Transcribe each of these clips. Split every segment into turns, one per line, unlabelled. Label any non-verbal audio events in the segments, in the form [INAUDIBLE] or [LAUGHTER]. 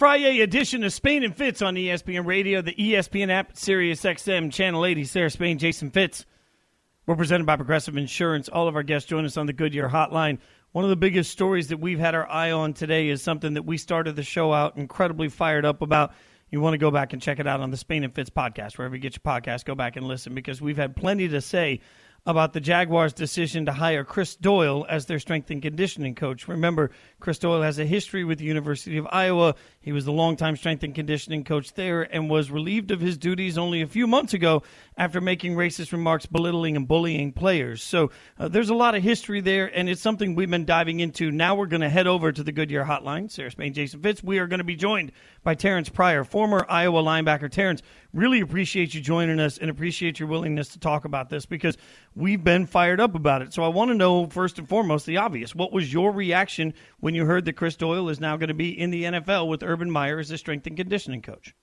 Friday edition of Spain and Fitz on ESPN Radio, the ESPN app, Sirius XM, Channel 80, Sarah Spain, Jason Fitz. We're presented by Progressive Insurance. All of our guests join us on the Goodyear Hotline. One of the biggest stories that we've had our eye on today is something that we started the show out incredibly fired up about. You want to go back and check it out on the Spain and Fitz podcast, wherever you get your podcast, go back and listen because we've had plenty to say about the Jaguars' decision to hire Chris Doyle as their strength and conditioning coach. Remember, Chris Doyle has a history with the University of Iowa. He was the longtime strength and conditioning coach there and was relieved of his duties only a few months ago after making racist remarks belittling and bullying players. So uh, there's a lot of history there, and it's something we've been diving into. Now we're going to head over to the Goodyear Hotline. Sarah Spain, Jason Fitz. We are going to be joined by Terrence Pryor, former Iowa linebacker. Terrence, really appreciate you joining us and appreciate your willingness to talk about this because we've been fired up about it. So I want to know, first and foremost, the obvious. What was your reaction when you heard that Chris Doyle is now going to be in the NFL with Urban Meyer as a strength and conditioning coach?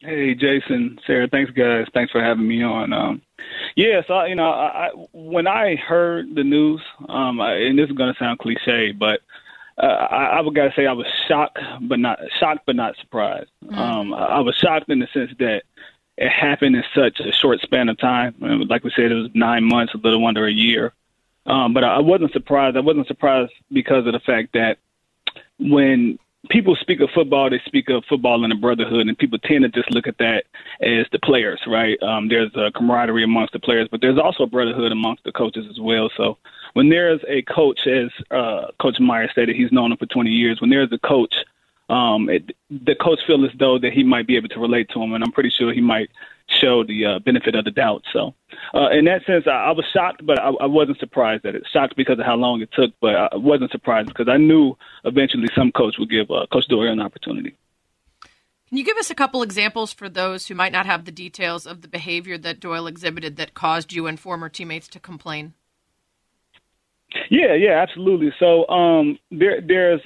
Hey, Jason, Sarah, thanks guys. Thanks for having me on. Um, yeah, so you know, I, when I heard the news, um, I, and this is going to sound cliche, but uh, I, I would gotta say I was shocked, but not shocked, but not surprised. Mm-hmm. Um, I, I was shocked in the sense that it happened in such a short span of time. Like we said, it was nine months, a little under a year. Um, but I wasn't surprised. I wasn't surprised because of the fact that when people speak of football, they speak of football in a brotherhood, and people tend to just look at that as the players, right? Um, there's a camaraderie amongst the players, but there's also a brotherhood amongst the coaches as well. So when there's a coach, as uh, Coach Meyer stated, he's known him for 20 years. When there's a coach, um, it, the coach feels as though that he might be able to relate to him, and I'm pretty sure he might show the uh, benefit of the doubt. So, uh, in that sense, I, I was shocked, but I, I wasn't surprised at it. Shocked because of how long it took, but I wasn't surprised because I knew eventually some coach would give uh, Coach Doyle an opportunity.
Can you give us a couple examples for those who might not have the details of the behavior that Doyle exhibited that caused you and former teammates to complain?
Yeah, yeah, absolutely. So um, there, there's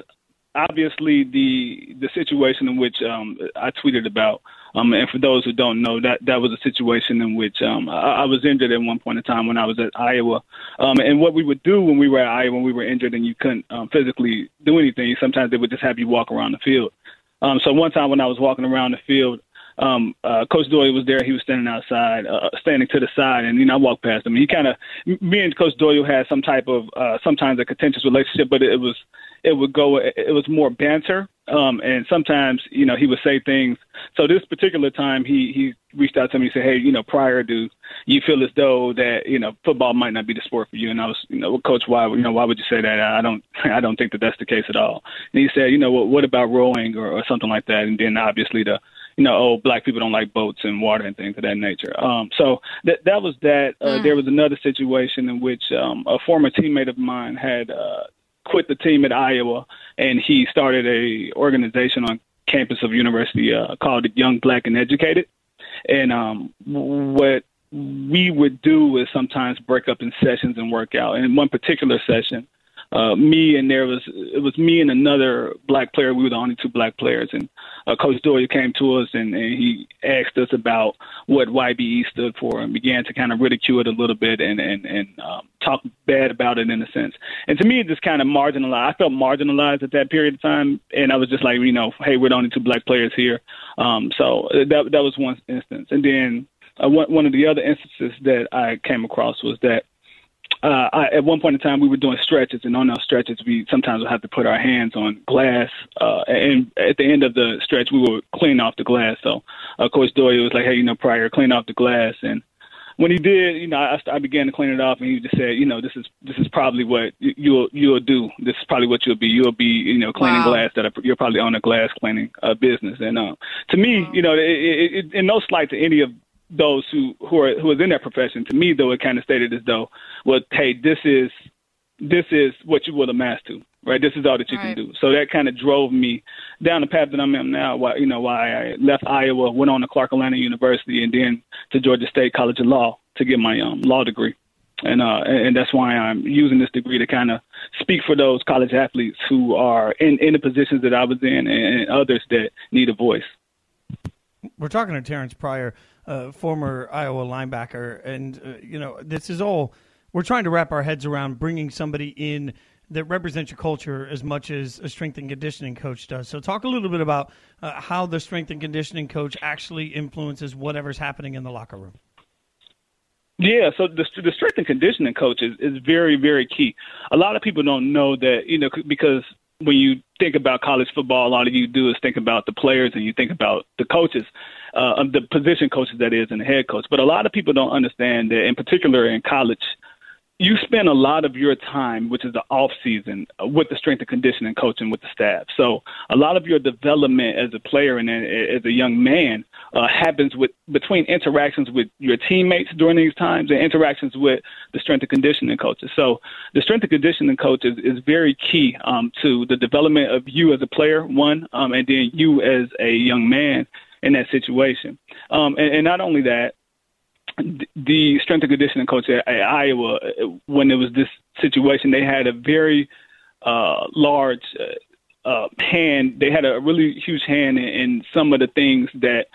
obviously the the situation in which um, I tweeted about. Um, and for those who don't know, that that was a situation in which um, I, I was injured at one point in time when I was at Iowa. Um, and what we would do when we were at Iowa, when we were injured and you couldn't um, physically do anything, sometimes they would just have you walk around the field. Um, so one time when I was walking around the field, um, uh, Coach Doyle was there. He was standing outside, uh, standing to the side, and you know I walked past him. He kind of, me and Coach Doyle had some type of, uh, sometimes a contentious relationship, but it was, it would go, it was more banter, um, and sometimes you know he would say things. So this particular time, he he reached out to me and said, hey, you know, Pryor to you feel as though that you know football might not be the sport for you, and I was, you know, Coach, why, you know, why would you say that? I don't, [LAUGHS] I don't think that that's the case at all. And he said, you know, what, what about rowing or, or something like that? And then obviously the you know, oh, black people don't like boats and water and things of that nature. Um, so that that was that. Uh, mm. There was another situation in which um, a former teammate of mine had uh, quit the team at Iowa, and he started a organization on campus of university uh, called Young Black and Educated. And um, what we would do is sometimes break up in sessions and work out. And in one particular session, uh, me and there was it was me and another black player. We were the only two black players, and uh, Coach Doyle came to us and, and he asked us about what YBE stood for, and began to kind of ridicule it a little bit and and and um, talk bad about it in a sense. And to me, it just kind of marginalized. I felt marginalized at that period of time, and I was just like, you know, hey, we're the only two black players here. Um, so that that was one instance, and then. Uh, one, one of the other instances that I came across was that uh, I, at one point in time, we were doing stretches, and on those stretches, we sometimes would have to put our hands on glass. Uh, and at the end of the stretch, we would clean off the glass. So, uh, Coach Doyle was like, "Hey, you know, Pryor, clean off the glass." And when he did, you know, I, I began to clean it off, and he just said, "You know, this is this is probably what you'll you'll do. This is probably what you'll be. You'll be, you know, cleaning wow. glass. That are, you're probably on a glass cleaning uh, business." And uh, to me, wow. you know, it, it, it, and no slight to any of those who who are who is in that profession. To me, though, it kind of stated as though, well, hey, this is this is what you will amass to, right? This is all that you right. can do. So that kind of drove me down the path that I'm in now. Why you know why I left Iowa, went on to Clark Atlanta University, and then to Georgia State College of Law to get my um, law degree. And uh, and that's why I'm using this degree to kind of speak for those college athletes who are in in the positions that I was in, and others that need a voice.
We're talking to Terrence Pryor uh, former Iowa linebacker, and uh, you know this is all we're trying to wrap our heads around bringing somebody in that represents your culture as much as a strength and conditioning coach does. So, talk a little bit about uh, how the strength and conditioning coach actually influences whatever's happening in the locker room.
Yeah, so the, the strength and conditioning coach is, is very, very key. A lot of people don't know that, you know, because when you think about college football, a lot of you do is think about the players and you think about the coaches, uh, the position coaches that is, and the head coach. But a lot of people don't understand that, in particular in college, you spend a lot of your time, which is the off season, uh, with the strength and conditioning coaching with the staff. So a lot of your development as a player and as a young man uh, happens with between interactions with your teammates during these times and interactions with the strength and conditioning coaches. So the strength and conditioning coach is, is very key um, to the development of you as a player, one, um, and then you as a young man in that situation. Um, and, and not only that, the strength and conditioning coach at, at Iowa, when it was this situation, they had a very uh, large uh, uh, hand. They had a really huge hand in, in some of the things that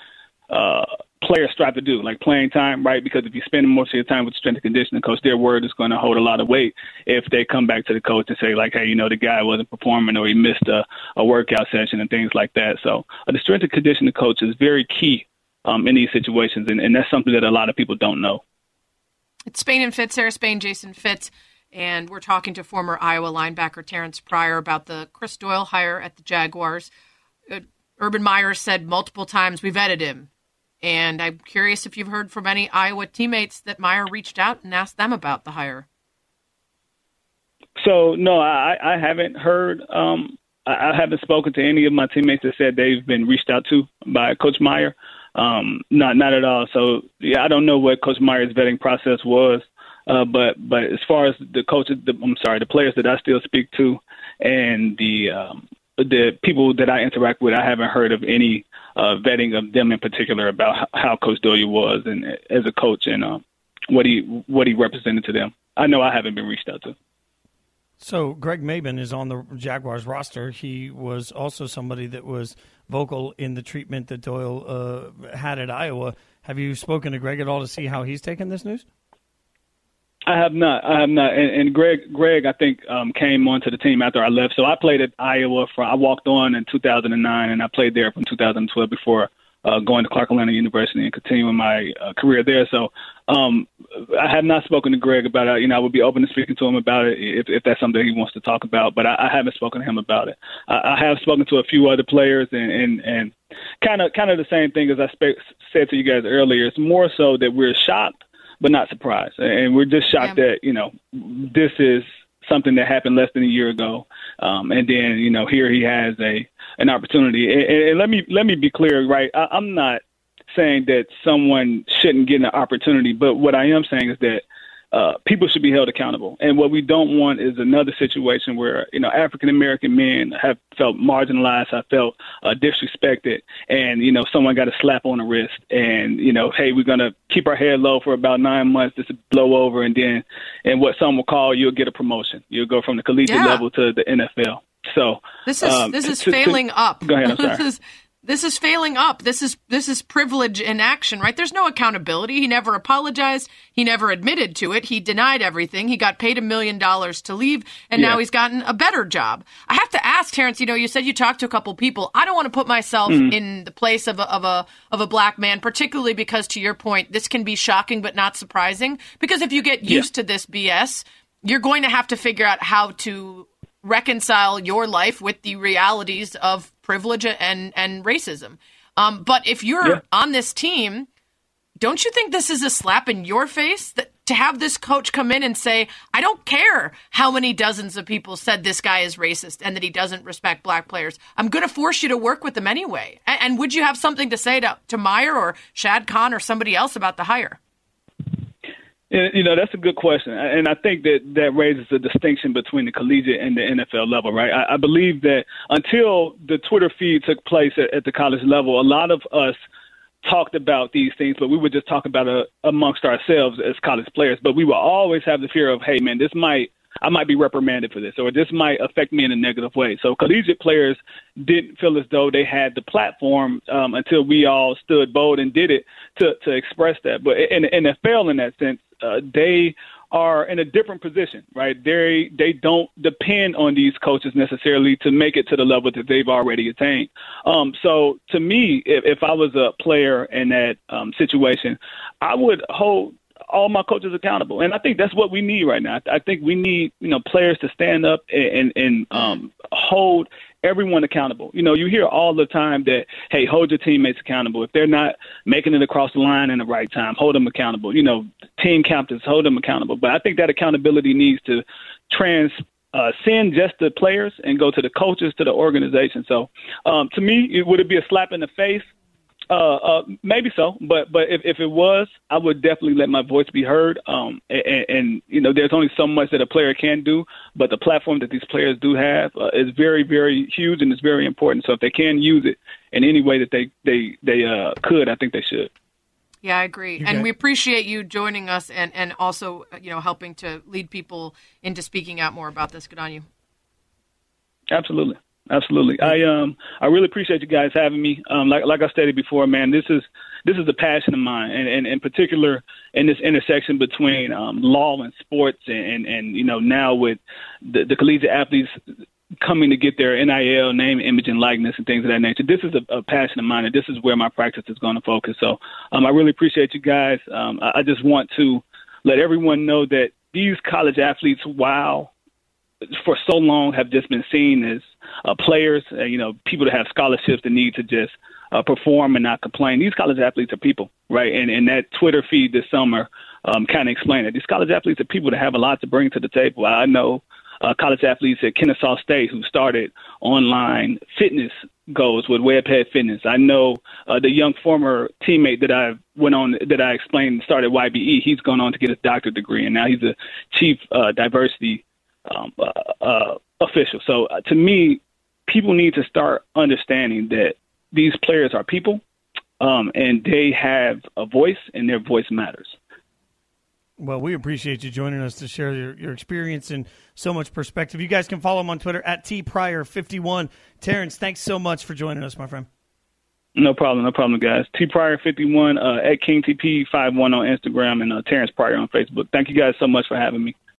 uh, players strive to do, like playing time, right? Because if you spend most of your time with the strength and conditioning coach, their word is going to hold a lot of weight if they come back to the coach and say, like, hey, you know, the guy wasn't performing or he missed a, a workout session and things like that. So uh, the strength and conditioning coach is very key um, in these situations, and, and that's something that a lot of people don't know.
It's Spain and Fitz, Sarah Spain, Jason Fitz, and we're talking to former Iowa linebacker Terrence Pryor about the Chris Doyle hire at the Jaguars. Uh, Urban Meyer said multiple times, "We vetted him," and I'm curious if you've heard from any Iowa teammates that Meyer reached out and asked them about the hire.
So no, I, I haven't heard. Um, I, haven't spoken to any of my teammates that said they've been reached out to by Coach Meyer. Um, not not at all. So yeah, I don't know what Coach Meyer's vetting process was, uh, but but as far as the coaches, the, I'm sorry, the players that I still speak to, and the um, the people that I interact with, I haven't heard of any uh, vetting of them in particular about how, Coach Doyle was and as a coach and uh, what he what he represented to them. I know I haven't been reached out to.
So Greg Mabin is on the Jaguars roster. He was also somebody that was vocal in the treatment that Doyle uh, had at Iowa. Have you spoken to Greg at all to see how he's taken this news?
I have not. I have not. And, and Greg, Greg, I think um, came onto the team after I left. So I played at Iowa for. I walked on in 2009, and I played there from 2012 before uh, going to Clark Atlanta University and continuing my uh, career there. So um, I have not spoken to Greg about it. You know, I would be open to speaking to him about it if, if that's something he wants to talk about. But I, I haven't spoken to him about it. I, I have spoken to a few other players, and and and kind of kind of the same thing as I spe- said to you guys earlier. It's more so that we're shocked, but not surprised, and we're just shocked yeah. that you know this is something that happened less than a year ago, um, and then you know here he has a an opportunity. And, and let me let me be clear, right? I, I'm not saying that someone shouldn't get an opportunity, but what I am saying is that uh, people should be held accountable. And what we don't want is another situation where you know African American men have felt marginalized, have felt uh, disrespected, and you know someone got a slap on the wrist, and you know, hey, we're gonna keep our head low for about nine months, just to blow over, and then, and what some will call you'll get a promotion. You'll go from the collegiate yeah. level to the NFL. So
this is um, this is to, failing
to,
up.
Go ahead. I'm [LAUGHS] sorry.
this is this is failing up. This is this is privilege in action, right? There's no accountability. He never apologized. He never admitted to it. He denied everything. He got paid a million dollars to leave, and yeah. now he's gotten a better job. I have to ask Terrence. You know, you said you talked to a couple people. I don't want to put myself mm-hmm. in the place of a, of a of a black man, particularly because, to your point, this can be shocking but not surprising. Because if you get used yeah. to this BS, you're going to have to figure out how to reconcile your life with the realities of privilege and and racism. Um, but if you're yeah. on this team, don't you think this is a slap in your face that to have this coach come in and say, "I don't care how many dozens of people said this guy is racist and that he doesn't respect black players. I'm going to force you to work with them anyway." And, and would you have something to say to to Meyer or Shad Khan or somebody else about the hire?
You know, that's a good question. And I think that that raises a distinction between the collegiate and the NFL level, right? I, I believe that until the Twitter feed took place at, at the college level, a lot of us talked about these things, but we would just talk about it amongst ourselves as college players. But we will always have the fear of, hey, man, this might – I might be reprimanded for this, or this might affect me in a negative way. So collegiate players didn't feel as though they had the platform um, until we all stood bold and did it to to express that. But in the NFL, in that sense, uh, they are in a different position, right? They they don't depend on these coaches necessarily to make it to the level that they've already attained. Um, so to me, if, if I was a player in that um, situation, I would hold all my coaches accountable, and I think that's what we need right now. I think we need you know players to stand up and and, and um, hold everyone accountable. You know, you hear all the time that, hey, hold your teammates accountable. If they're not making it across the line in the right time, hold them accountable. You know, team captains, hold them accountable. But I think that accountability needs to trans uh, just the players and go to the coaches, to the organization. So, um, to me, it, would it be a slap in the face? Uh, uh, maybe so, but but if, if it was, I would definitely let my voice be heard. Um, and, and you know, there's only so much that a player can do, but the platform that these players do have uh, is very very huge and it's very important. So if they can use it in any way that they they they uh, could, I think they should.
Yeah, I agree, and we appreciate you joining us and and also you know helping to lead people into speaking out more about this. Good on you.
Absolutely. Absolutely. I um I really appreciate you guys having me. Um like like I stated before, man, this is this is a passion of mine and, and in particular in this intersection between um law and sports and, and, you know, now with the, the collegiate athletes coming to get their NIL name, image, and likeness and things of that nature. This is a, a passion of mine, and this is where my practice is going to focus. So um, I really appreciate you guys. Um, I, I just want to let everyone know that these college athletes, while for so long have just been seen as uh, players, uh, you know, people that have scholarships that need to just uh, perform and not complain. These college athletes are people, right? And and that Twitter feed this summer um, kind of explained it. These college athletes are people that have a lot to bring to the table. I know uh, college athletes at Kennesaw State who started online fitness goals with Webhead Fitness. I know uh, the young former teammate that I went on that I explained started YBE. He's gone on to get his doctorate degree, and now he's a chief uh, diversity um, uh, uh, official. So uh, to me, people need to start understanding that these players are people, um, and they have a voice, and their voice matters.
Well, we appreciate you joining us to share your, your experience and so much perspective. You guys can follow him on Twitter at tpryor51. Terrence, thanks so much for joining us, my friend.
No problem, no problem, guys. T Pryor fifty one uh, at King TP 51 on Instagram and uh, Terrence Pryor on Facebook. Thank you guys so much for having me.